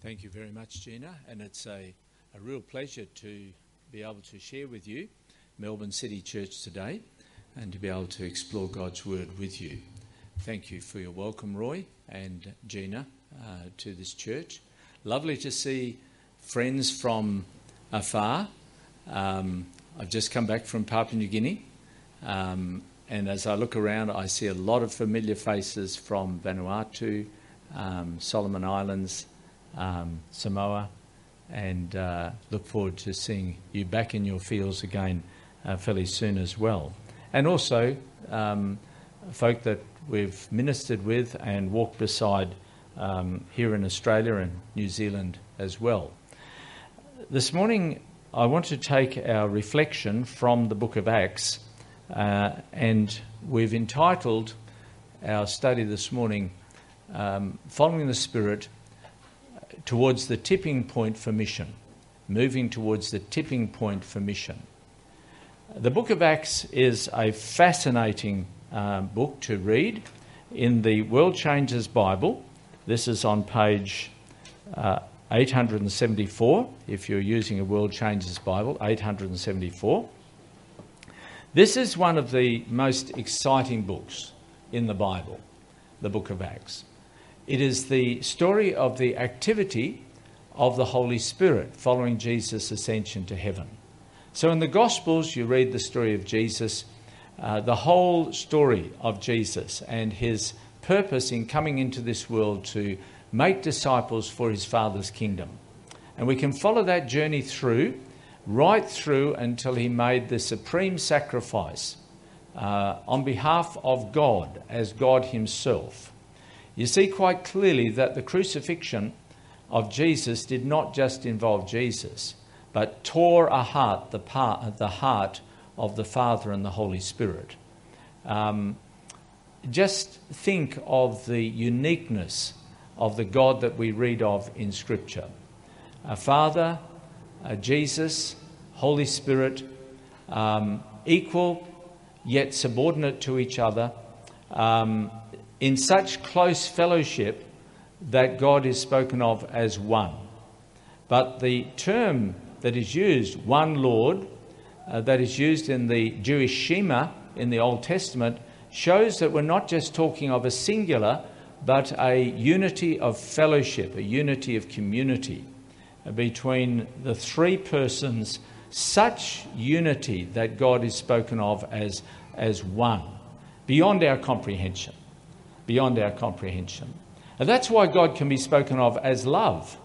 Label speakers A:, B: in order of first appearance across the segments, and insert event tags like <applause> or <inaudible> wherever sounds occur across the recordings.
A: Thank you very much, Gina, and it's a, a real pleasure to be able to share with you Melbourne City Church today and to be able to explore God's Word with you. Thank you for your welcome, Roy and Gina, uh, to this church. Lovely to see friends from afar. Um, I've just come back from Papua New Guinea, um, and as I look around, I see a lot of familiar faces from Vanuatu, um, Solomon Islands, um, Samoa, and uh, look forward to seeing you back in your fields again uh, fairly soon as well. And also, um, folk that we've ministered with and walked beside um, here in Australia and New Zealand as well. This morning, I want to take our reflection from the book of Acts, uh, and we've entitled our study this morning, um, Following the Spirit towards the tipping point for mission, moving towards the tipping point for mission. The book of Acts is a fascinating uh, book to read in the World Changers Bible. This is on page uh, 874, if you're using a World Changers Bible, 874. This is one of the most exciting books in the Bible, the book of Acts. It is the story of the activity of the Holy Spirit following Jesus' ascension to heaven. So in the Gospels, you read the story of Jesus, uh, the whole story of Jesus and his purpose in coming into this world to make disciples for his Father's kingdom. And we can follow that journey through, right through until he made the supreme sacrifice uh, on behalf of God as God himself you see quite clearly that the crucifixion of Jesus did not just involve Jesus, but tore apart the, part, the heart of the Father and the Holy Spirit. Um, just think of the uniqueness of the God that we read of in Scripture. A Father, a Jesus, Holy Spirit, um, equal yet subordinate to each other, um, in such close fellowship that God is spoken of as one. But the term that is used, one Lord, uh, that is used in the Jewish Shema in the Old Testament, shows that we're not just talking of a singular, but a unity of fellowship, a unity of community uh, between the three persons, such unity that God is spoken of as, as one, beyond our comprehension beyond our comprehension. And that's why God can be spoken of as love.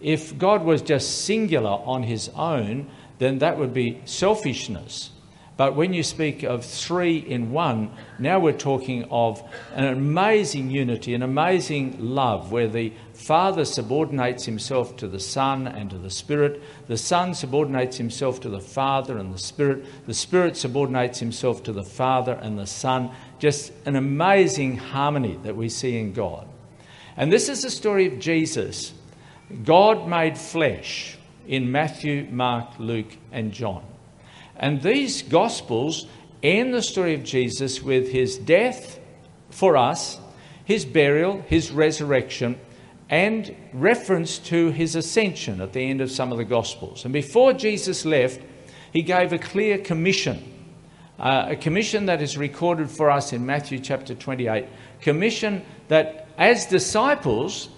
A: If God was just singular on his own, then that would be selfishness. But when you speak of three in one, now we're talking of an amazing unity, an amazing love, where the Father subordinates himself to the Son and to the Spirit. The Son subordinates himself to the Father and the Spirit. The Spirit subordinates himself to the Father and the Son. Just an amazing harmony that we see in God. And this is the story of Jesus. God made flesh in Matthew, Mark, Luke, and John. And these Gospels end the story of Jesus with his death for us, his burial, his resurrection, and reference to his ascension at the end of some of the Gospels. And before Jesus left, he gave a clear commission uh, a commission that is recorded for us in Matthew chapter 28. Commission that, as disciples,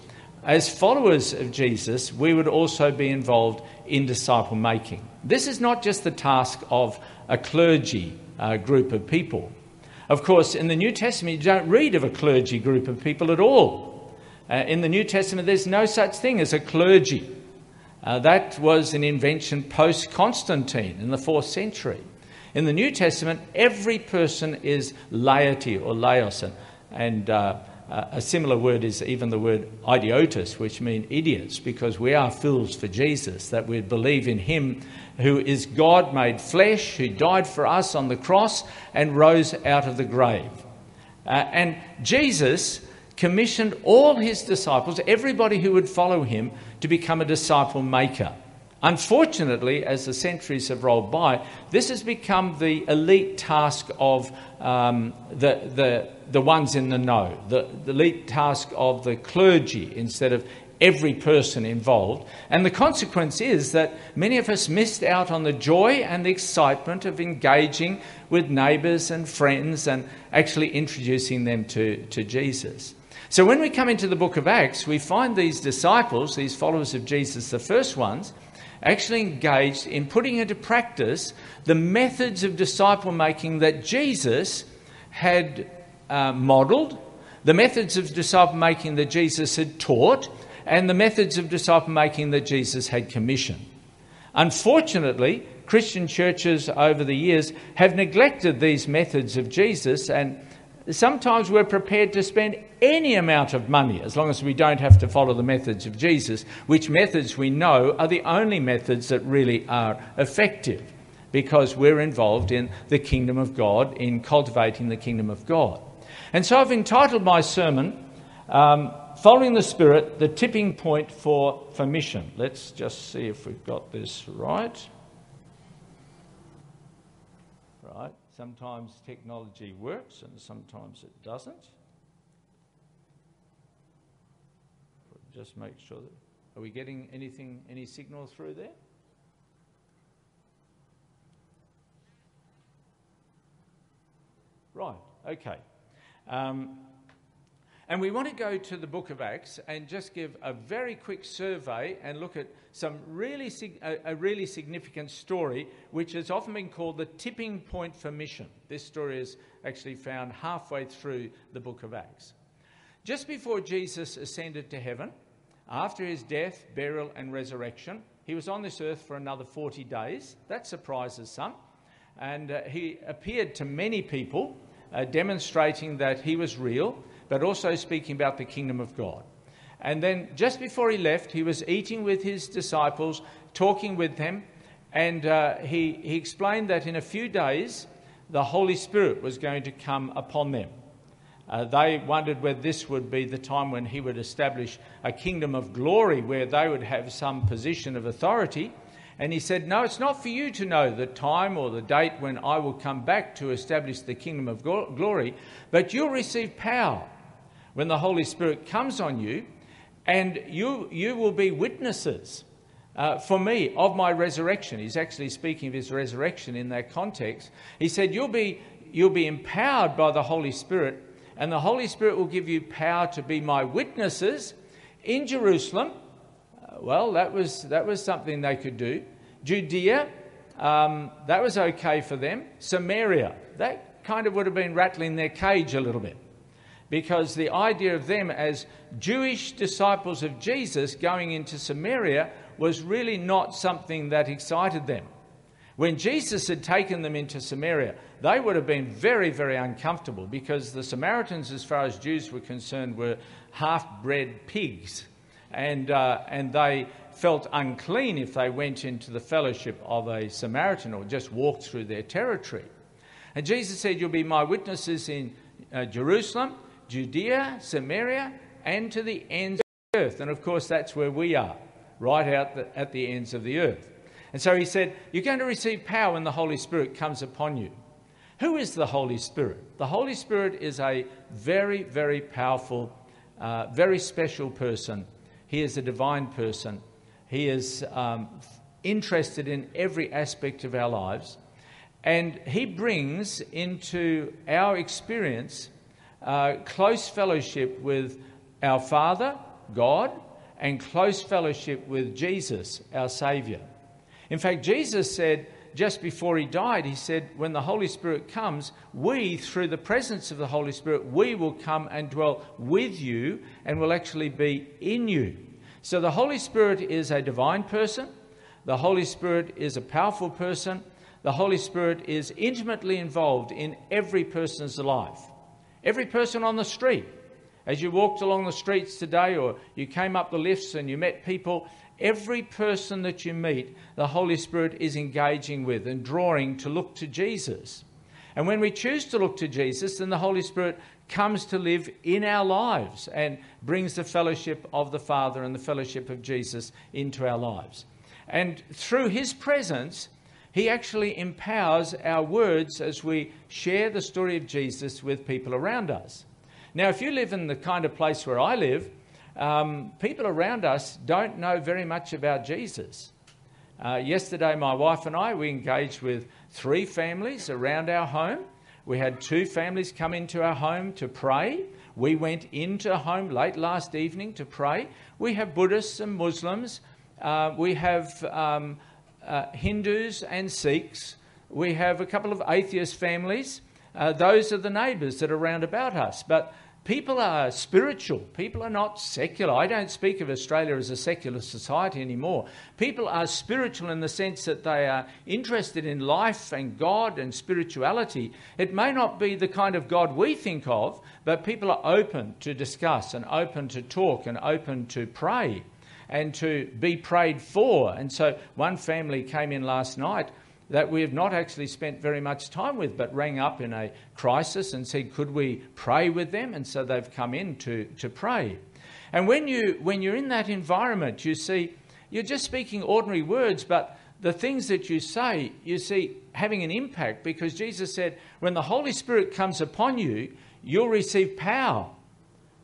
A: as followers of Jesus, we would also be involved in disciple making. This is not just the task of a clergy uh, group of people. Of course, in the New Testament, you don't read of a clergy group of people at all. Uh, in the New Testament, there's no such thing as a clergy. Uh, that was an invention post Constantine in the fourth century. In the New Testament, every person is laity or laos, and uh, a similar word is even the word idiotus, which means idiots, because we are fools for Jesus, that we believe in him who is God made flesh, who died for us on the cross and rose out of the grave. Uh, and Jesus commissioned all his disciples, everybody who would follow him, to become a disciple maker. Unfortunately, as the centuries have rolled by, this has become the elite task of um, the, the, the ones in the know, the, the elite task of the clergy instead of every person involved. And the consequence is that many of us missed out on the joy and the excitement of engaging with neighbours and friends and actually introducing them to, to Jesus. So when we come into the book of Acts, we find these disciples, these followers of Jesus, the first ones, actually engaged in putting into practice the methods of disciple making that Jesus had uh, modeled, the methods of disciple making that Jesus had taught, and the methods of disciple making that Jesus had commissioned. Unfortunately, Christian churches over the years have neglected these methods of Jesus, and sometimes we're prepared to spend any amount of money as long as we don't have to follow the methods of Jesus, which methods we know are the only methods that really are effective because we're involved in the kingdom of God, in cultivating the kingdom of God. And so I've entitled my sermon, um, Following the Spirit, the Tipping Point for, for Mission. Let's just see if we've got this right. Right, sometimes technology works and sometimes it doesn't. Just make sure that. Are we getting anything, any signal through there? Right, okay. Um, and we want to go to the book of Acts and just give a very quick survey and look at some really, a, really significant story, which has often been called the tipping point for mission. This story is actually found halfway through the book of Acts. Just before Jesus ascended to heaven, after his death, burial, and resurrection, he was on this earth for another 40 days. That surprises some. And uh, he appeared to many people, uh, demonstrating that he was real, but also speaking about the kingdom of God. And then just before he left, he was eating with his disciples, talking with them, and uh, he, he explained that in a few days, the Holy Spirit was going to come upon them. Uh, they wondered whether this would be the time when he would establish a kingdom of glory where they would have some position of authority. And he said, No, it's not for you to know the time or the date when I will come back to establish the kingdom of glory, but you'll receive power when the Holy Spirit comes on you, and you, you will be witnesses uh, for me of my resurrection. He's actually speaking of his resurrection in that context. He said, You'll be, you'll be empowered by the Holy Spirit, and the Holy Spirit will give you power to be my witnesses in Jerusalem well, that was, that was something they could do. Judea, um, that was okay for them. Samaria, that kind of would have been rattling their cage a little bit. Because the idea of them as Jewish disciples of Jesus going into Samaria was really not something that excited them. When Jesus had taken them into Samaria, they would have been very, very uncomfortable because the Samaritans, as far as Jews were concerned, were half bred pigs and, uh, and they felt unclean if they went into the fellowship of a Samaritan or just walked through their territory. And Jesus said, You'll be my witnesses in uh, Jerusalem, Judea, Samaria, and to the ends of the earth. And of course, that's where we are, right out the, at the ends of the earth. And so he said, You're going to receive power when the Holy Spirit comes upon you. Who is the Holy Spirit? The Holy Spirit is a very, very powerful, uh, very special person he is a divine person. He is um, interested in every aspect of our lives. And He brings into our experience uh, close fellowship with our Father, God, and close fellowship with Jesus, our Saviour. In fact, Jesus said, just before he died, he said, When the Holy Spirit comes, we, through the presence of the Holy Spirit, we will come and dwell with you and will actually be in you. So the Holy Spirit is a divine person, the Holy Spirit is a powerful person, the Holy Spirit is intimately involved in every person's life. Every person on the street. As you walked along the streets today or you came up the lifts and you met people, every person that you meet, the Holy Spirit is engaging with and drawing to look to Jesus. And when we choose to look to Jesus, then the Holy Spirit comes to live in our lives and brings the fellowship of the Father and the fellowship of Jesus into our lives. And through his presence, he actually empowers our words as we share the story of Jesus with people around us. Now, if you live in the kind of place where I live, um, people around us don't know very much about Jesus. Uh, yesterday, my wife and I, we engaged with three families around our home. We had two families come into our home to pray. We went into home late last evening to pray. We have Buddhists and Muslims. Uh, we have um, uh, Hindus and Sikhs. We have a couple of atheist families. Uh, those are the neighbours that are round about us. But People are spiritual. People are not secular. I don't speak of Australia as a secular society anymore. People are spiritual in the sense that they are interested in life and God and spirituality. It may not be the kind of God we think of, but people are open to discuss and open to talk and open to pray and to be prayed for. And so one family came in last night that we have not actually spent very much time with, but rang up in a crisis and said, Could we pray with them? And so they've come in to, to pray. And when, you, when you're in that environment, you see, you're just speaking ordinary words, but the things that you say, you see, having an impact because Jesus said, When the Holy Spirit comes upon you, you'll receive power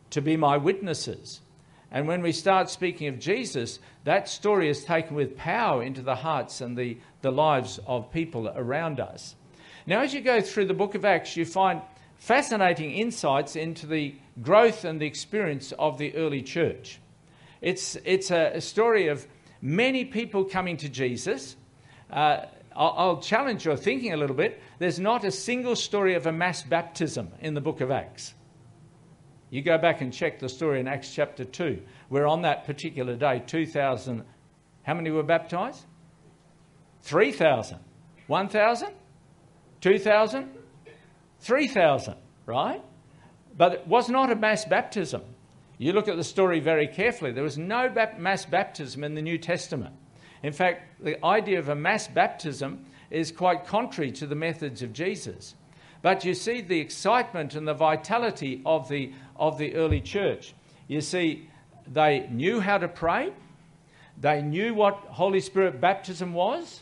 A: to be my witnesses. And when we start speaking of Jesus, that story is taken with power into the hearts and the, the lives of people around us. Now, as you go through the book of Acts, you find fascinating insights into the growth and the experience of the early church. It's, it's a, a story of many people coming to Jesus. Uh, I'll, I'll challenge your thinking a little bit. There's not a single story of a mass baptism in the book of Acts. You go back and check the story in Acts chapter 2, where on that particular day, 2,000, how many were baptized? 3,000. 1,000? 2,000? 3,000, right? But it was not a mass baptism. You look at the story very carefully. There was no mass baptism in the New Testament. In fact, the idea of a mass baptism is quite contrary to the methods of Jesus. But you see the excitement and the vitality of the, of the early church. You see, they knew how to pray, they knew what Holy Spirit baptism was,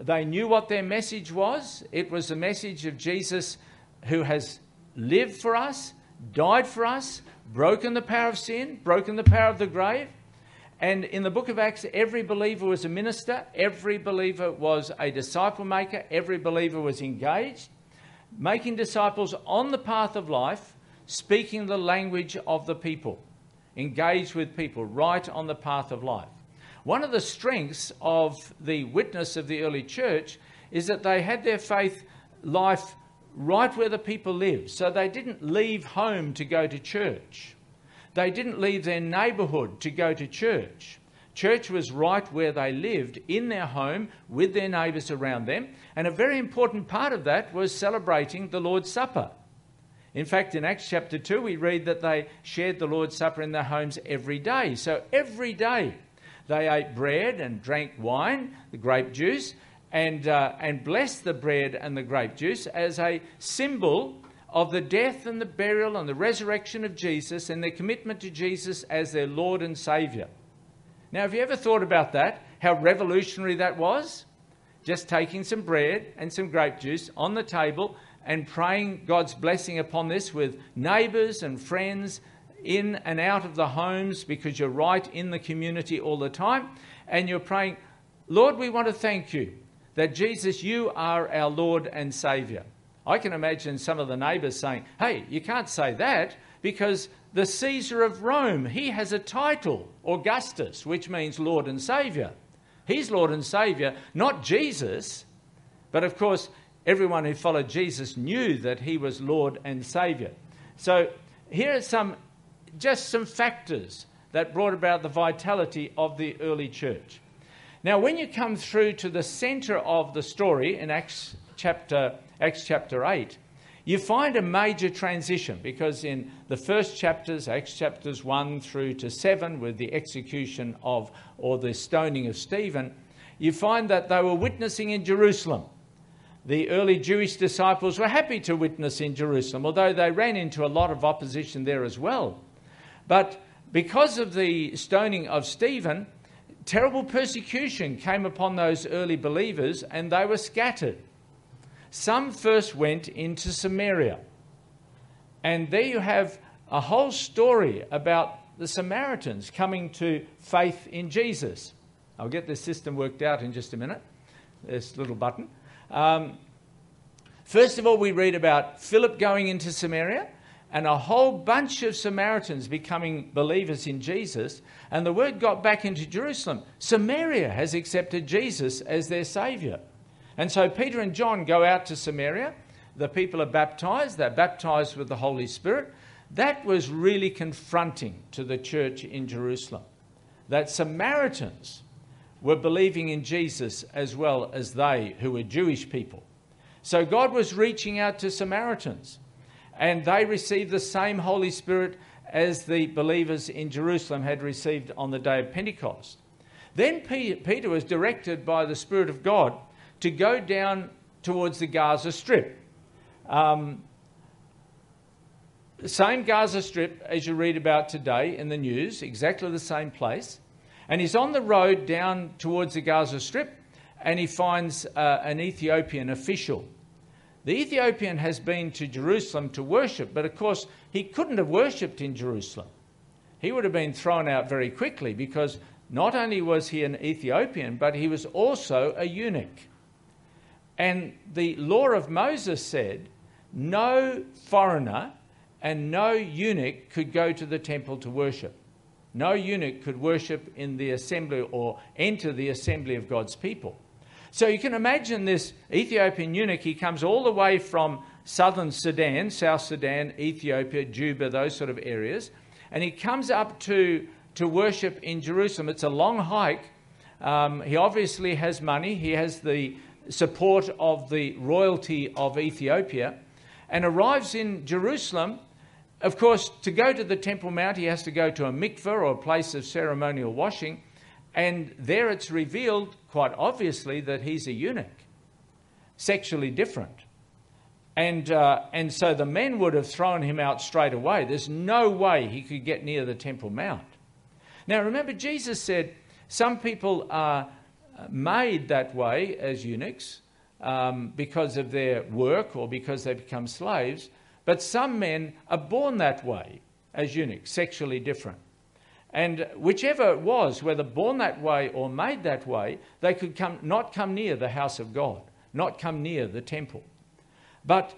A: they knew what their message was. It was the message of Jesus who has lived for us, died for us, broken the power of sin, broken the power of the grave. And in the book of Acts, every believer was a minister, every believer was a disciple maker, every believer was engaged, making disciples on the path of life, speaking the language of the people, engaged with people right on the path of life. One of the strengths of the witness of the early church is that they had their faith life right where the people lived. So they didn't leave home to go to church. They didn't leave their neighbourhood to go to church. Church was right where they lived, in their home, with their neighbours around them. And a very important part of that was celebrating the Lord's Supper. In fact, in Acts chapter 2, we read that they shared the Lord's Supper in their homes every day. So every day they ate bread and drank wine, the grape juice, and, uh, and blessed the bread and the grape juice as a symbol of the death and the burial and the resurrection of Jesus and their commitment to Jesus as their Lord and Saviour. Now, have you ever thought about that? How revolutionary that was? Just taking some bread and some grape juice on the table and praying God's blessing upon this with neighbours and friends in and out of the homes because you're right in the community all the time. And you're praying, Lord, we want to thank you that Jesus, you are our Lord and Saviour. I can imagine some of the neighbours saying, Hey, you can't say that because the Caesar of Rome, he has a title, Augustus, which means Lord and Saviour. He's Lord and Saviour, not Jesus. But of course, everyone who followed Jesus knew that he was Lord and Saviour. So here are some just some factors that brought about the vitality of the early church. Now, when you come through to the centre of the story in Acts chapter, Acts chapter 8, you find a major transition because in the first chapters, Acts chapters 1 through to 7, with the execution of or the stoning of Stephen, you find that they were witnessing in Jerusalem. The early Jewish disciples were happy to witness in Jerusalem, although they ran into a lot of opposition there as well. But because of the stoning of Stephen, terrible persecution came upon those early believers and they were scattered. Some first went into Samaria. And there you have a whole story about the Samaritans coming to faith in Jesus. I'll get this system worked out in just a minute. This little button. Um, first of all, we read about Philip going into Samaria and a whole bunch of Samaritans becoming believers in Jesus. And the word got back into Jerusalem. Samaria has accepted Jesus as their Saviour. And so Peter and John go out to Samaria. The people are baptized, they're baptized with the Holy Spirit. That was really confronting to the church in Jerusalem. That Samaritans were believing in Jesus as well as they, who were Jewish people. So God was reaching out to Samaritans, and they received the same Holy Spirit as the believers in Jerusalem had received on the day of Pentecost. Then Peter was directed by the Spirit of God to go down towards the Gaza Strip. Um, the same Gaza Strip as you read about today in the news, exactly the same place. And he's on the road down towards the Gaza Strip and he finds uh, an Ethiopian official. The Ethiopian has been to Jerusalem to worship, but of course, he couldn't have worshipped in Jerusalem. He would have been thrown out very quickly because not only was he an Ethiopian, but he was also a eunuch. And the law of Moses said no foreigner and no eunuch could go to the temple to worship. No eunuch could worship in the assembly or enter the assembly of God's people. So you can imagine this Ethiopian eunuch, he comes all the way from southern Sudan, South Sudan, Ethiopia, Juba, those sort of areas, and he comes up to, to worship in Jerusalem. It's a long hike. Um, he obviously has money, he has the support of the royalty of Ethiopia, and arrives in Jerusalem of course, to go to the Temple Mount, he has to go to a mikveh or a place of ceremonial washing, and there it's revealed quite obviously that he's a eunuch, sexually different. And, uh, and so the men would have thrown him out straight away. There's no way he could get near the Temple Mount. Now, remember, Jesus said some people are made that way as eunuchs um, because of their work or because they become slaves. But some men are born that way as eunuchs, sexually different. And whichever it was, whether born that way or made that way, they could come, not come near the house of God, not come near the temple. But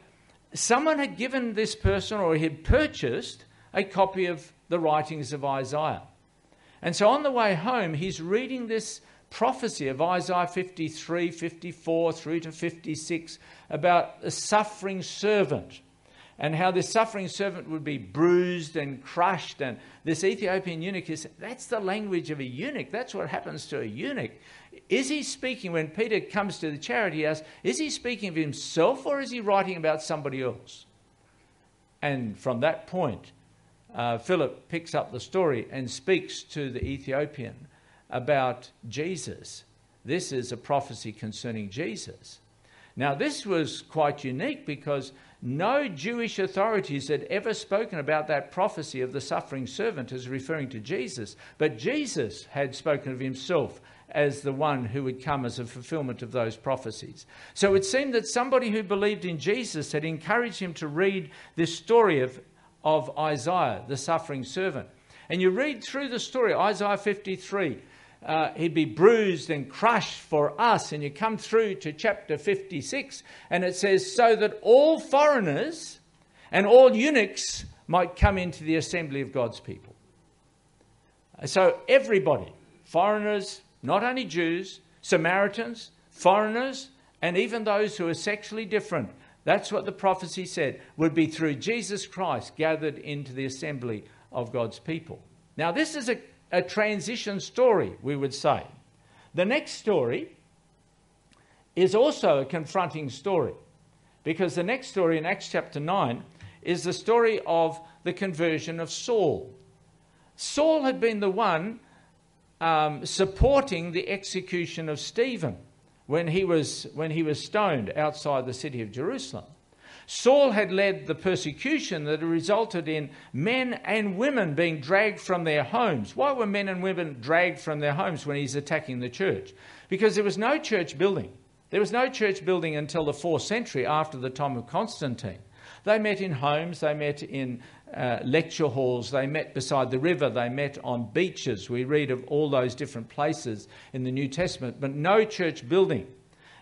A: someone had given this person or he had purchased a copy of the writings of Isaiah. And so on the way home, he's reading this prophecy of Isaiah 53, 54 through to 56 about a suffering servant and how this suffering servant would be bruised and crushed. And this Ethiopian eunuch is that's the language of a eunuch. That's what happens to a eunuch. Is he speaking, when Peter comes to the charity house, is he speaking of himself or is he writing about somebody else? And from that point, uh, Philip picks up the story and speaks to the Ethiopian about Jesus. This is a prophecy concerning Jesus. Now, this was quite unique because no Jewish authorities had ever spoken about that prophecy of the suffering servant as referring to Jesus, but Jesus had spoken of himself as the one who would come as a fulfillment of those prophecies. So it seemed that somebody who believed in Jesus had encouraged him to read this story of, of Isaiah, the suffering servant. And you read through the story, Isaiah 53, uh, he'd be bruised and crushed for us. And you come through to chapter 56, and it says, So that all foreigners and all eunuchs might come into the assembly of God's people. So, everybody, foreigners, not only Jews, Samaritans, foreigners, and even those who are sexually different, that's what the prophecy said, would be through Jesus Christ gathered into the assembly of God's people. Now, this is a a transition story, we would say. The next story is also a confronting story because the next story in Acts chapter 9 is the story of the conversion of Saul. Saul had been the one um, supporting the execution of Stephen when he, was, when he was stoned outside the city of Jerusalem. Saul had led the persecution that resulted in men and women being dragged from their homes. Why were men and women dragged from their homes when he's attacking the church? Because there was no church building. There was no church building until the fourth century after the time of Constantine. They met in homes, they met in uh, lecture halls, they met beside the river, they met on beaches. We read of all those different places in the New Testament, but no church building.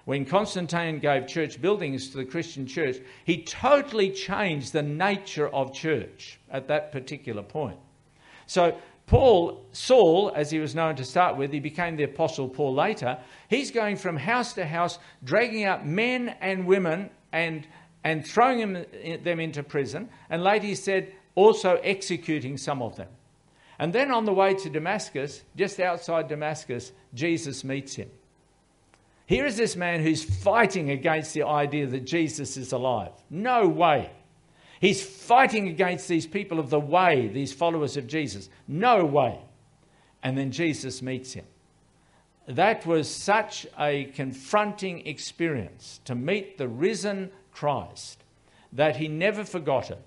A: When Constantine gave church buildings to the Christian church, he totally changed the nature of church at that particular point. So, Paul, Saul, as he was known to start with, he became the Apostle Paul later. He's going from house to house, dragging out men and women and, and throwing them eh, them into prison. And later he said, also executing some of them. And then on the way to Damascus, just outside Damascus, Jesus meets him. Here is this man who's fighting against the idea that Jesus is alive. No way. He's fighting against these people of the way, these followers of Jesus. No way. And then Jesus meets him. That was such a confronting experience to meet the risen Christ that he never forgot it.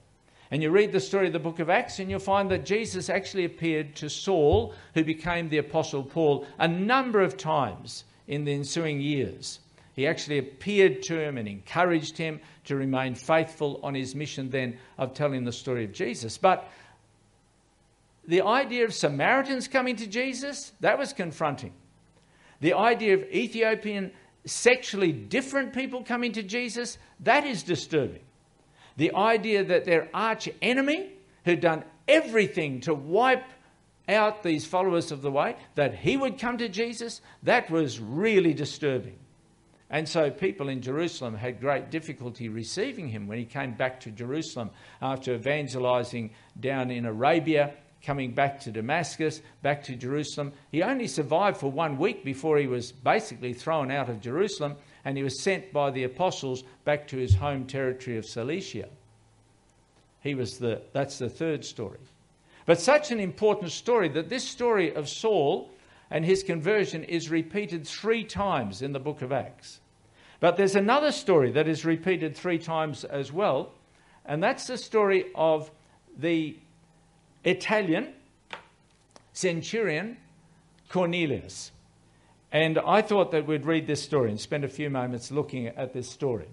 A: And you read the story of the book of Acts, and you'll find that Jesus actually appeared to Saul, who became the Apostle Paul, a number of times in the ensuing years. He actually appeared to him and encouraged him to remain faithful on his mission then of telling the story of Jesus. But the idea of Samaritans coming to Jesus, that was confronting. The idea of Ethiopian sexually different people coming to Jesus, that is disturbing. The idea that their arch enemy, who'd done everything to wipe out these followers of the way, that he would come to Jesus, that was really disturbing. And so people in Jerusalem had great difficulty receiving him when he came back to Jerusalem after evangelizing down in Arabia, coming back to Damascus, back to Jerusalem. He only survived for one week before he was basically thrown out of Jerusalem and he was sent by the apostles back to his home territory of Cilicia. He was the, that's the third story. But such an important story that this story of Saul and his conversion is repeated three times in the book of Acts. But there's another story that is repeated three times as well, and that's the story of the Italian centurion Cornelius. And I thought that we'd read this story and spend a few moments looking at this story.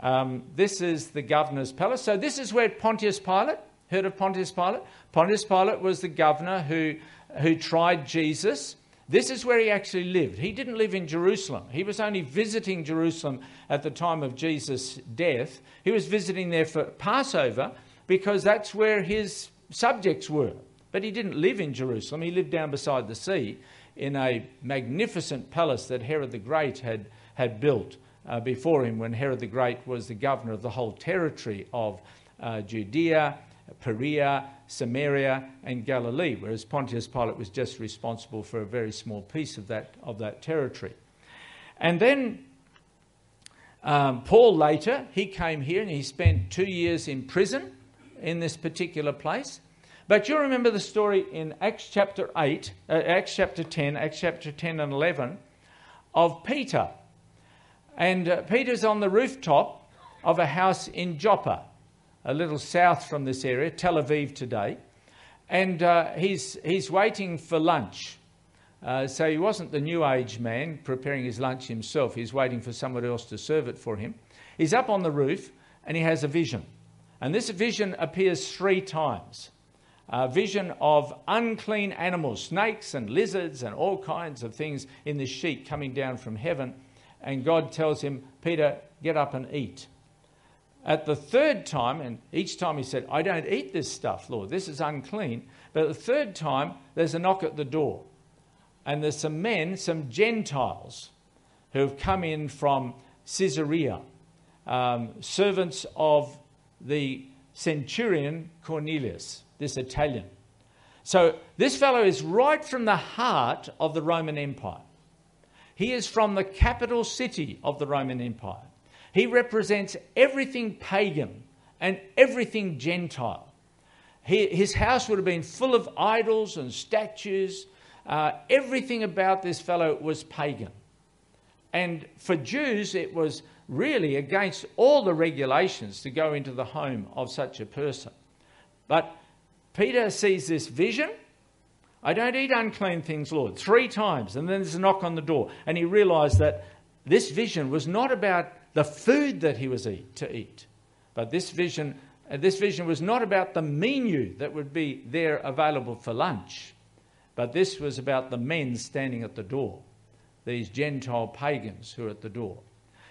A: Um, this is the governor's palace. So, this is where Pontius Pilate, heard of Pontius Pilate? Pontius Pilate was the governor who, who tried Jesus. This is where he actually lived. He didn't live in Jerusalem. He was only visiting Jerusalem at the time of Jesus' death. He was visiting there for Passover because that's where his subjects were. But he didn't live in Jerusalem. He lived down beside the sea in a magnificent palace that Herod the Great had, had built uh, before him when Herod the Great was the governor of the whole territory of uh, Judea, Perea, Samaria, and Galilee, whereas Pontius Pilate was just responsible for a very small piece of that, of that territory. And then um, Paul later, he came here and he spent two years in prison in this particular place. But you remember the story in Acts chapter 8, uh, Acts chapter 10, Acts chapter 10 and 11 of Peter. And uh, Peter's on the rooftop of a house in Joppa, a little south from this area, Tel Aviv today. And uh, he's, he's waiting for lunch. Uh, so he wasn't the new age man preparing his lunch himself. He's waiting for someone else to serve it for him. He's up on the roof and he has a vision. And this vision appears three times uh, vision of unclean animals, snakes and lizards and all kinds of things in the sheet coming down from heaven. And God tells him, Peter, get up and eat. At the third time, and each time he said, I don't eat this stuff, Lord, this is unclean. But the third time, there's a knock at the door. And there's some men, some Gentiles, who have come in from Caesarea, um, servants of the centurion Cornelius this Italian. So this fellow is right from the heart of the Roman Empire. He is from the capital city of the Roman Empire. He represents everything pagan and everything Gentile. He, his house would have been full of idols and statues. Uh, everything about this fellow was pagan. And for Jews, it was really against all the regulations to go into the home of such a person. But Peter sees this vision. I don't eat unclean things, Lord, three times. And then there's a knock on the door. And he realized that this vision was not about the food that he was eat, to eat, but this vision uh, this vision was not about the menu that would be there available for lunch, but this was about the men standing at the door, these Gentile pagans who are at the door.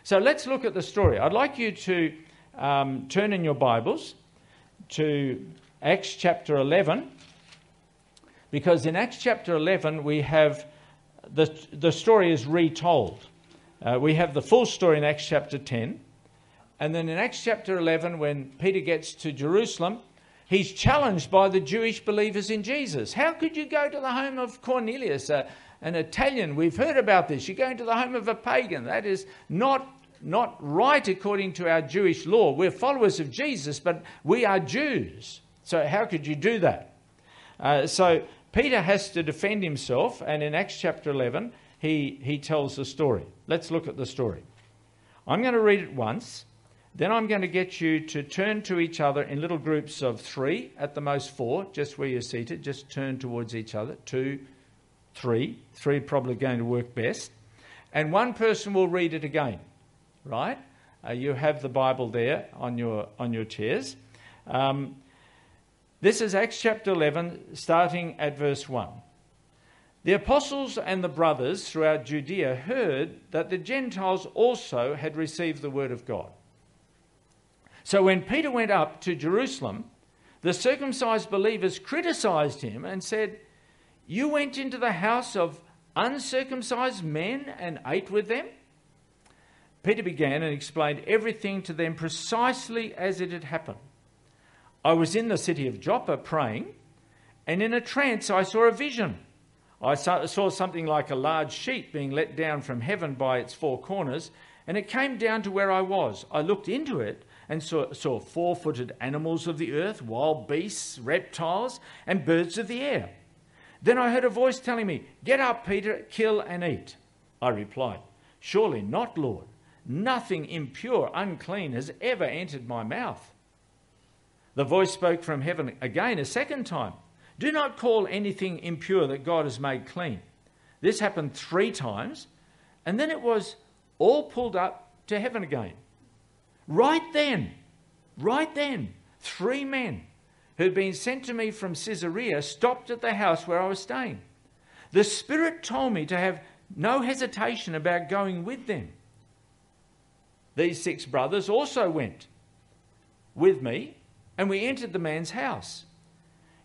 A: So let's look at the story. I'd like you to um, turn in your Bibles to Acts chapter 11, because in Acts chapter 11 we have the, the story is retold. Uh, we have the full story in Acts chapter 10. And then in Acts chapter 11, when Peter gets to Jerusalem, he's challenged by the Jewish believers in Jesus. How could you go to the home of Cornelius, a, an Italian? We've heard about this. You're going to the home of a pagan. That is not, not right according to our Jewish law. We're followers of Jesus, but we are Jews. So how could you do that? Uh, so Peter has to defend himself, and in Acts chapter 11, he, he tells the story. Let's look at the story. I'm going to read it once, then I'm going to get you to turn to each other in little groups of three, at the most four, just where you're seated. Just turn towards each other. Two, three. Three probably going to work best. And one person will read it again, right? Uh, you have the Bible there on your, on your chairs. Um, this is Acts chapter 11, starting at verse 1. The apostles and the brothers throughout Judea heard that the Gentiles also had received the word of God. So when Peter went up to Jerusalem, the circumcised believers criticized him and said, You went into the house of uncircumcised men and ate with them? Peter began and explained everything to them precisely as it had happened. I was in the city of Joppa praying, and in a trance I saw a vision. I saw something like a large sheet being let down from heaven by its four corners, and it came down to where I was. I looked into it and saw, saw four footed animals of the earth, wild beasts, reptiles, and birds of the air. Then I heard a voice telling me, Get up, Peter, kill and eat. I replied, Surely not, Lord. Nothing impure, unclean has ever entered my mouth. The voice spoke from heaven again a second time. Do not call anything impure that God has made clean. This happened three times, and then it was all pulled up to heaven again. Right then, right then, three men who'd been sent to me from Caesarea stopped at the house where I was staying. The Spirit told me to have no hesitation about going with them. These six brothers also went with me, and we entered the man's house.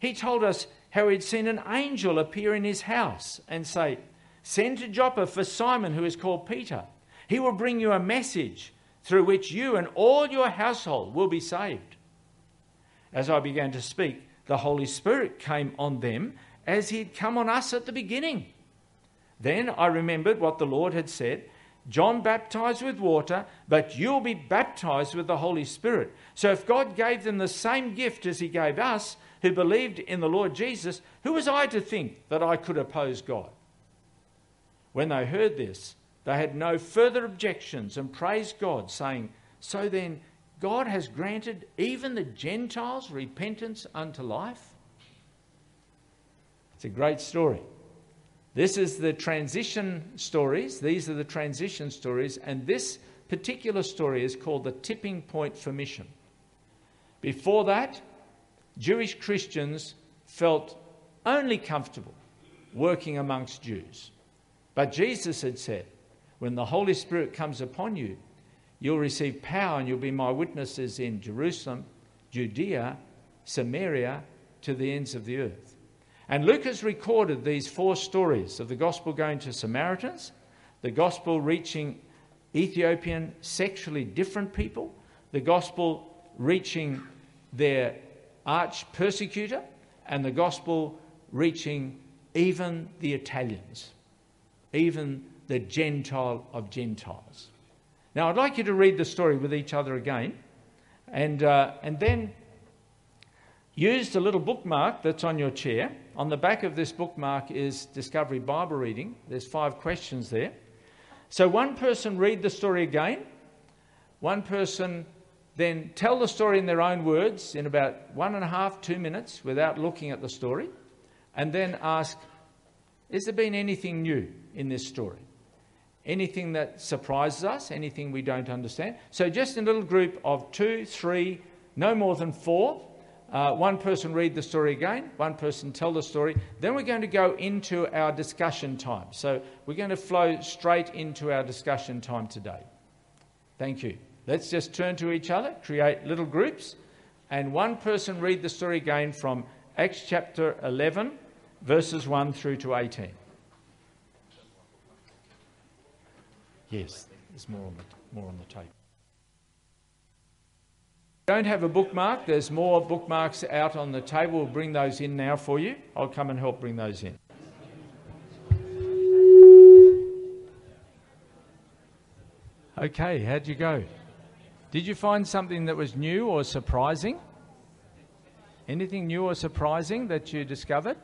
A: He told us how he'd seen an angel appear in his house and say, Send to Joppa for Simon, who is called Peter. He will bring you a message through which you and all your household will be saved. As I began to speak, the Holy Spirit came on them as he had come on us at the beginning. Then I remembered what the Lord had said John baptized with water, but you'll be baptized with the Holy Spirit. So if God gave them the same gift as he gave us, who believed in the Lord Jesus, who was I to think that I could oppose God? When they heard this, they had no further objections and praised God, saying, So then, God has granted even the Gentiles repentance unto life? It's a great story. This is the transition stories. These are the transition stories. And this particular story is called the tipping point for mission. Before that, Jewish Christians felt only comfortable working amongst Jews. But Jesus had said, when the Holy Spirit comes upon you, you'll receive power and you'll be my witnesses in Jerusalem, Judea, Samaria, to the ends of the earth. And Luke has recorded these four stories of the gospel going to Samaritans, the gospel reaching Ethiopian sexually different people, the gospel reaching their arch persecutor, and the gospel reaching even the Italians, even the Gentile of Gentiles. Now, I'd like you to read the story with each other again, and, uh, and then use the little bookmark that's on your chair. On the back of this bookmark is Discovery Bible Reading. There's five questions there. So, one person read the story again, one person then tell the story in their own words in about one and a half, two minutes without looking at the story, and then ask, Has there been anything new in this story? Anything that surprises us? Anything we don't understand? So, just a little group of two, three, no more than four. Uh, one person read the story again, one person tell the story. Then we're going to go into our discussion time. So we're going to flow straight into our discussion time today. Thank you. Let's just turn to each other, create little groups, and one person read the story again from Acts chapter 11, verses 1 through to 18. Yes, there's more on the, more on the tape. Don't have a bookmark. There's more bookmarks out on the table. We'll bring those in now for you. I'll come and help bring those in. Okay, how'd you go? Did you find something that was new or surprising? Anything new or surprising that you discovered?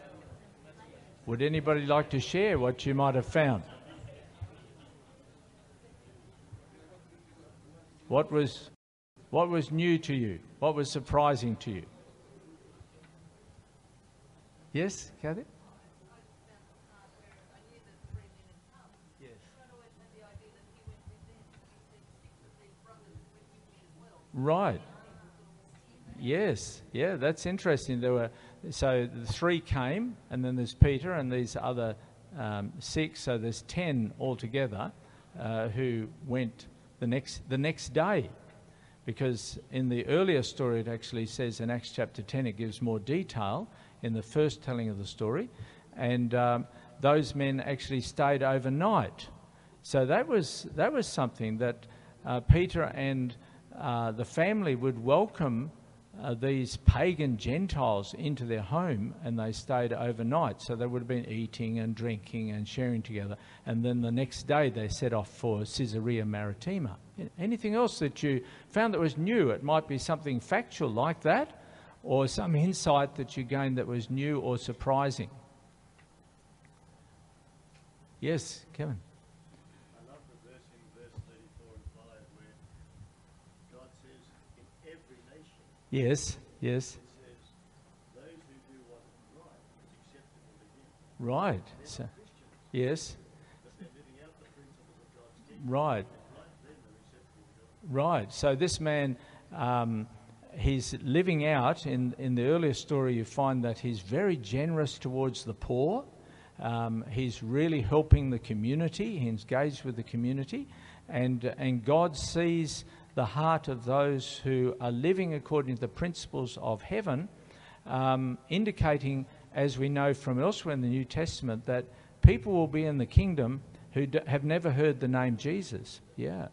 A: Would anybody like to share what you might have found? What was, what was new to you? What was surprising to you? Yes, Kathy? Right. Yes. Yeah, that's interesting. There were so the three came, and then there's Peter and these other um, six. So there's ten altogether uh, who went the next the next day, because in the earlier story it actually says in Acts chapter ten it gives more detail in the first telling of the story, and um, those men actually stayed overnight. So that was that was something that uh, Peter and uh, the family would welcome uh, these pagan Gentiles into their home and they stayed overnight. So they would have been eating and drinking and sharing together. And then the next day they set off for Caesarea Maritima. Anything else that you found that was new? It might be something factual like that or some <laughs> insight that you gained that was new or surprising. Yes, Kevin. Yes, yes. Right. So, yes. Right. Right. So this man, um, he's living out. In in the earlier story, you find that he's very generous towards the poor. Um, he's really helping the community. He's engaged with the community, and and God sees the heart of those who are living according to the principles of heaven, um, indicating, as we know from elsewhere in the New Testament, that people will be in the kingdom who have never heard the name Jesus. Yeah.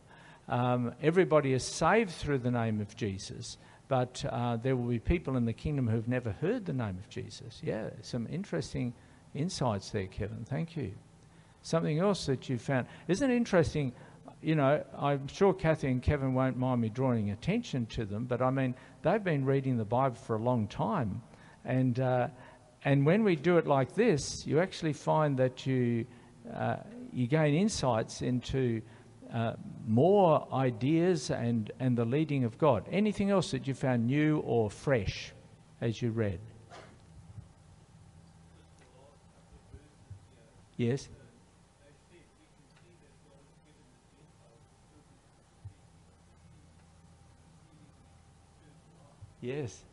A: Um, everybody is saved through the name of Jesus, but uh, there will be people in the kingdom who've never heard the name of Jesus. Yeah, some interesting insights there, Kevin. Thank you. Something else that you found. Isn't it interesting? you know, I'm sure Kathy and Kevin won't mind me drawing attention to them, but I mean, they've been reading the Bible for a long time. And, uh, and when we do it like this, you actually find that you, uh, you gain insights into uh, more ideas and, and the leading of God. Anything else that you found new or fresh as you read? Yes? Yes.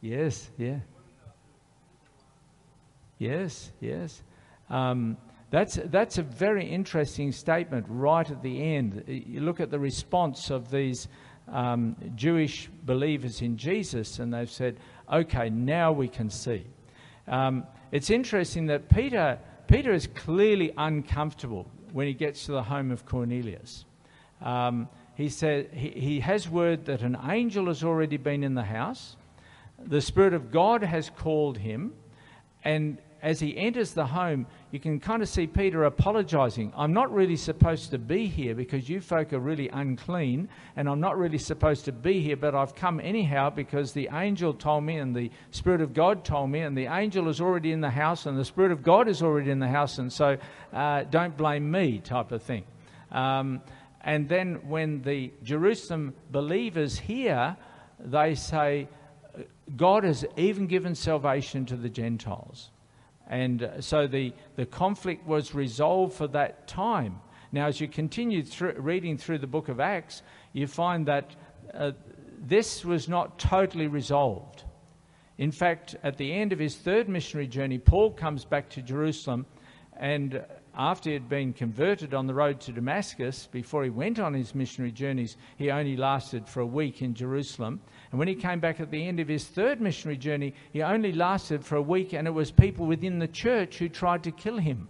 A: Yes, yeah. Yes, yes. Um, that's, that's a very interesting statement right at the end. You look at the response of these um, Jewish believers in Jesus, and they've said, okay, now we can see. Um, it's interesting that Peter, Peter is clearly uncomfortable when he gets to the home of Cornelius. Um, he said he, he has word that an angel has already been in the house. The Spirit of God has called him. And as he enters the home, you can kind of see Peter apologizing. I'm not really supposed to be here because you folk are really unclean, and I'm not really supposed to be here, but I've come anyhow because the angel told me, and the Spirit of God told me, and the angel is already in the house, and the Spirit of God is already in the house, and so uh, don't blame me, type of thing. Um, and then when the Jerusalem believers hear, they say, God has even given salvation to the Gentiles. And so the, the conflict was resolved for that time. Now, as you continue through, reading through the book of Acts, you find that uh, this was not totally resolved. In fact, at the end of his third missionary journey, Paul comes back to Jerusalem, and after he had been converted on the road to Damascus, before he went on his missionary journeys, he only lasted for a week in Jerusalem. And when he came back at the end of his third missionary journey, he only lasted for a week, and it was people within the church who tried to kill him.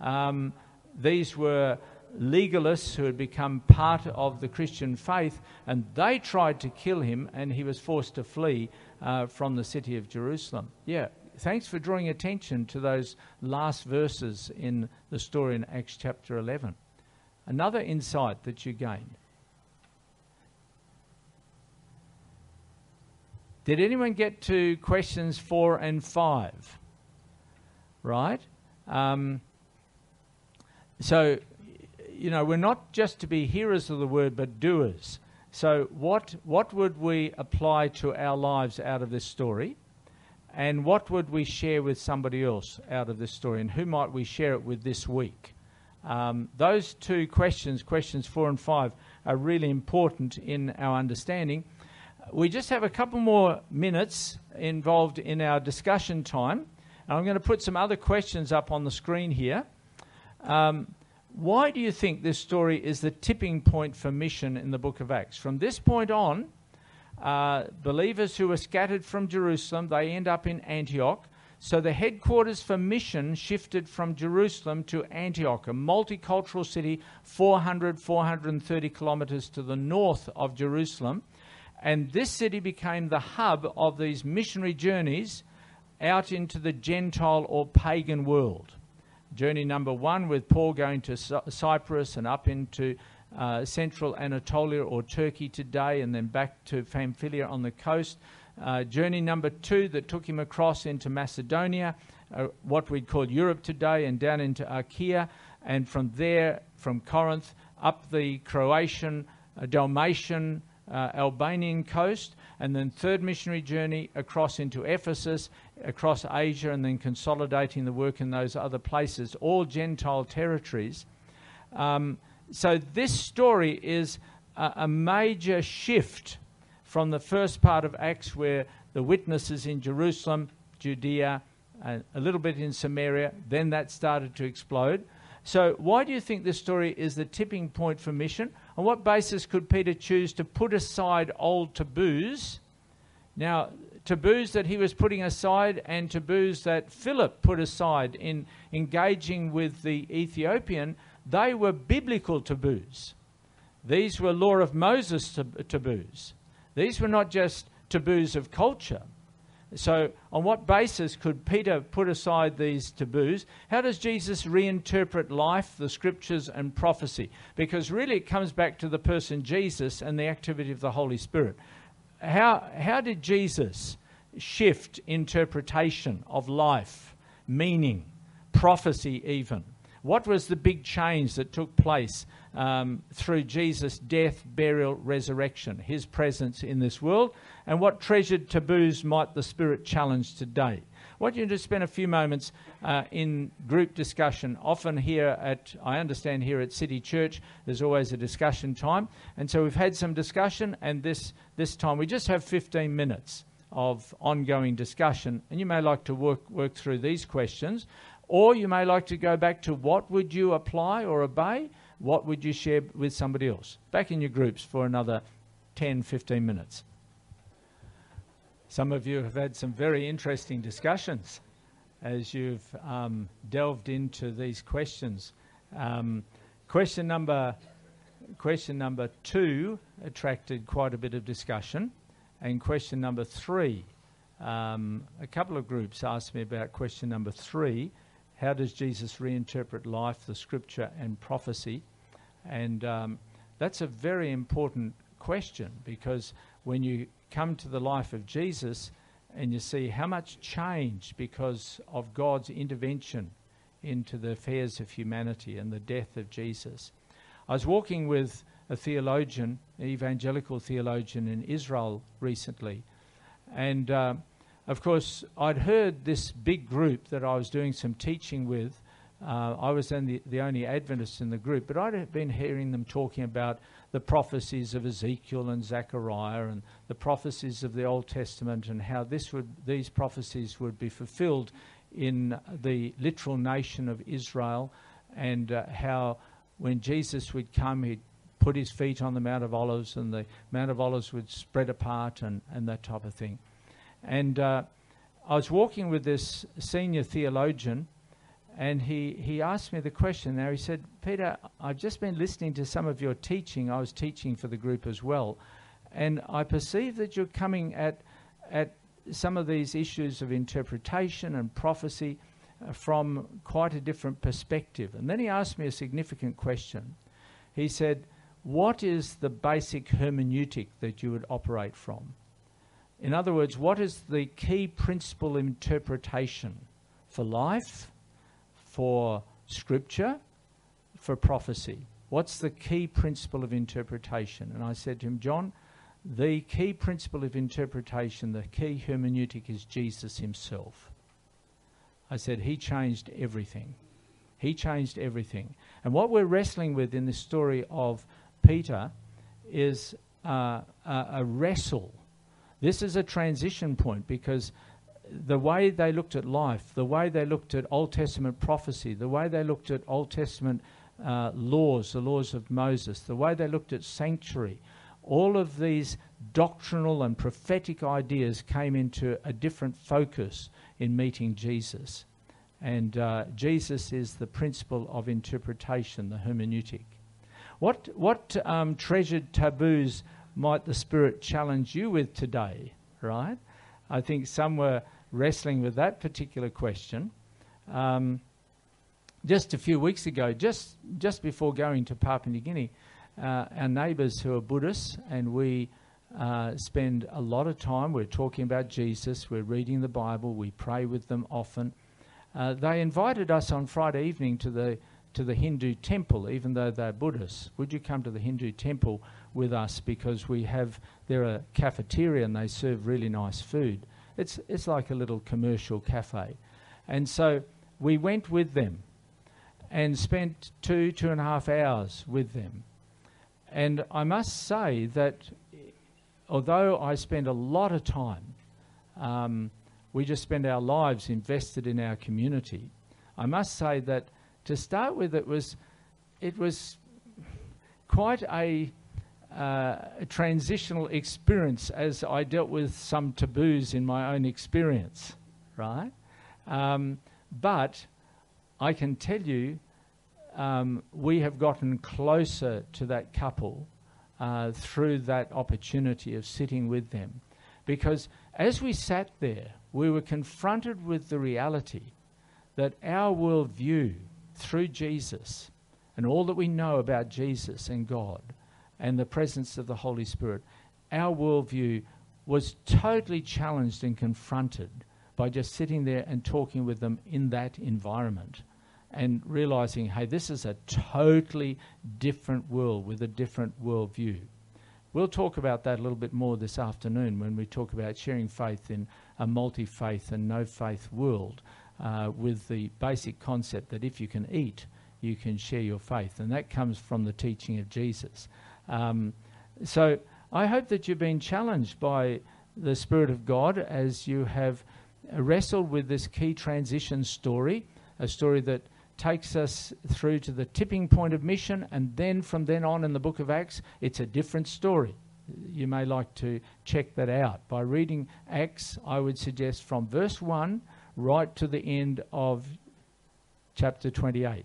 A: Um, these were legalists who had become part of the Christian faith, and they tried to kill him, and he was forced to flee uh, from the city of Jerusalem. Yeah, thanks for drawing attention to those last verses in the story in Acts chapter 11. Another insight that you gained. Did anyone get to questions four and five? Right? Um, so, you know, we're not just to be hearers of the word, but doers. So, what, what would we apply to our lives out of this story? And what would we share with somebody else out of this story? And who might we share it with this week? Um, those two questions, questions four and five, are really important in our understanding. We just have a couple more minutes involved in our discussion time. And I'm going to put some other questions up on the screen here. Um, why do you think this story is the tipping point for mission in the book of Acts? From this point on, uh, believers who were scattered from Jerusalem, they end up in Antioch. So the headquarters for mission shifted from Jerusalem to Antioch, a multicultural city 400, 430 kilometers to the north of Jerusalem. And this city became the hub of these missionary journeys out into the Gentile or pagan world. Journey number one, with Paul going to Cyprus and up into uh, central Anatolia or Turkey today, and then back to Pamphylia on the coast. Uh, journey number two that took him across into Macedonia, uh, what we'd call Europe today, and down into Achaia, and from there, from Corinth, up the Croatian, uh, Dalmatian, uh, Albanian coast, and then third missionary journey across into Ephesus, across Asia, and then consolidating the work in those other places, all Gentile territories. Um, so this story is a, a major shift from the first part of Acts, where the witnesses in Jerusalem, Judea, and a little bit in Samaria, then that started to explode. So, why do you think this story is the tipping point for mission? On what basis could Peter choose to put aside old taboos? Now, taboos that he was putting aside and taboos that Philip put aside in engaging with the Ethiopian they were biblical taboos. These were law of Moses taboos. These were not just taboos of culture. So, on what basis could Peter put aside these taboos? How does Jesus reinterpret life, the scriptures, and prophecy? Because really it comes back to the person Jesus and the activity of the Holy Spirit. How, how did Jesus shift interpretation of life, meaning, prophecy, even? What was the big change that took place um, through Jesus' death, burial, resurrection, his presence in this world? And what treasured taboos might the Spirit challenge today? I want you to spend a few moments uh, in group discussion. Often here at, I understand here at City Church, there's always a discussion time. And so we've had some discussion, and this, this time we just have 15 minutes of ongoing discussion. And you may like to work, work through these questions. Or you may like to go back to what would you apply or obey? What would you share with somebody else? Back in your groups for another 10, 15 minutes. Some of you have had some very interesting discussions as you've um, delved into these questions. Um, question number question number two attracted quite a bit of discussion, and question number three, um, a couple of groups asked me about question number three, how does Jesus reinterpret life, the scripture, and prophecy? And um, that's a very important question because when you come to the life of Jesus and you see how much change because of God's intervention into the affairs of humanity and the death of Jesus. I was walking with a theologian, an evangelical theologian in Israel recently, and uh, of course, I'd heard this big group that I was doing some teaching with Uh, I was then the, the only Adventist in the group, but I'd been hearing them talking about the prophecies of Ezekiel and Zechariah and the prophecies of the Old Testament and how this would, these prophecies would be fulfilled in the literal nation of Israel and uh, how when Jesus would come, he'd put his feet on the Mount of Olives and the Mount of Olives would spread apart and, and that type of thing. And uh, I was walking with this senior theologian and he, he asked me the question. Now, he said, Peter, I've just been listening to some of your teaching. I was teaching for the group as well. And I perceive that you're coming at, at some of these issues of interpretation and prophecy uh, from quite a different perspective. And then he asked me a significant question. He said, What is the basic hermeneutic that you would operate from? In other words, what is the key principle of interpretation for life? for scripture, for prophecy? What's the key principle of interpretation? And I said to him, John, the key principle of interpretation, the key hermeneutic is Jesus himself. I said, He changed everything. He changed everything. And what we're wrestling with in the story of Peter is uh, a, a wrestle. This is a transition point because the way they looked at life, the way they looked at Old Testament prophecy, the way they looked at Old Testament uh, laws, the laws of Moses, the way they looked at sanctuary, all of these doctrinal and prophetic ideas came into a different focus in meeting Jesus. And uh, Jesus is the principle of interpretation, the hermeneutic. What, what um, treasured taboos might the Spirit challenge you with today, right? I think some were wrestling with that particular question. Um, just a few weeks ago, just just before going to Papua New Guinea, uh, our neighbours who are Buddhists, and we uh, spend a lot of time. We're talking about Jesus. We're reading the Bible. We pray with them often. Uh, they invited us on Friday evening to the to the Hindu temple, even though they're Buddhists. Would you come to the Hindu temple with us because we have there a cafeteria and they serve really nice food. It's, it's like a little commercial cafe. And so we went with them and spent two, two and a half hours with them. And I must say that although I spend a lot of time, um, we just spend our lives invested in our community. I must say that to start with, it was, it was quite a uh, a transitional experience as I dealt with some taboos in my own experience, right? Um, but I can tell you, um, we have gotten closer to that couple uh, through that opportunity of sitting with them. Because as we sat there, we were confronted with the reality that our worldview through Jesus and all that we know about Jesus and God and the presence of the Holy Spirit, our worldview was totally challenged and confronted by just sitting there and talking with them in that environment and realizing, hey, this is a totally different world with a different worldview. We'll talk about that a little bit more this afternoon when we talk about sharing faith in a multi faith and no faith world uh, with the basic concept that if you can eat, you can share your faith. And that comes from the teaching of Jesus. Um, so I hope that you've been challenged by the Spirit of God as you have wrestled with this key transition story, a story that takes us through to the tipping point of mission, and then from then on in the book of Acts, it's a different story. You may like to check that out. By reading Acts, I would suggest from verse 1 right to the end of chapter 28.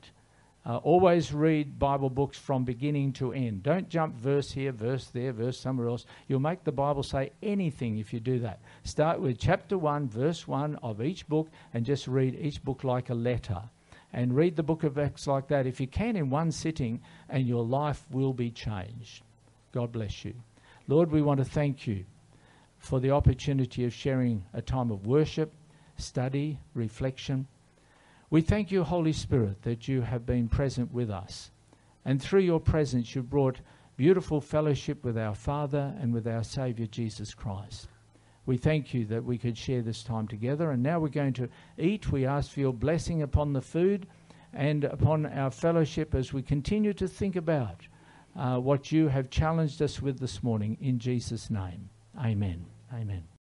A: Uh, always read Bible books from beginning to end. Don't jump verse here, verse there, verse somewhere else. You'll make the Bible say anything if you do that. Start with chapter 1, verse 1 of each book, and just read each book like a letter. And read the book of Acts like that if you can in one sitting, and your life will be changed. God bless you. Lord, we want to thank you for the opportunity of sharing a time of worship, study, reflection. We thank you, Holy Spirit, that you have been present with us. And through your presence, you've brought beautiful fellowship with our Father and with our Saviour Jesus Christ. We thank you that we could share this time together. And now we're going to eat. We ask for your blessing upon the food and upon our fellowship as we continue to think about uh, what you have challenged us with this morning. In Jesus' name, amen. Amen.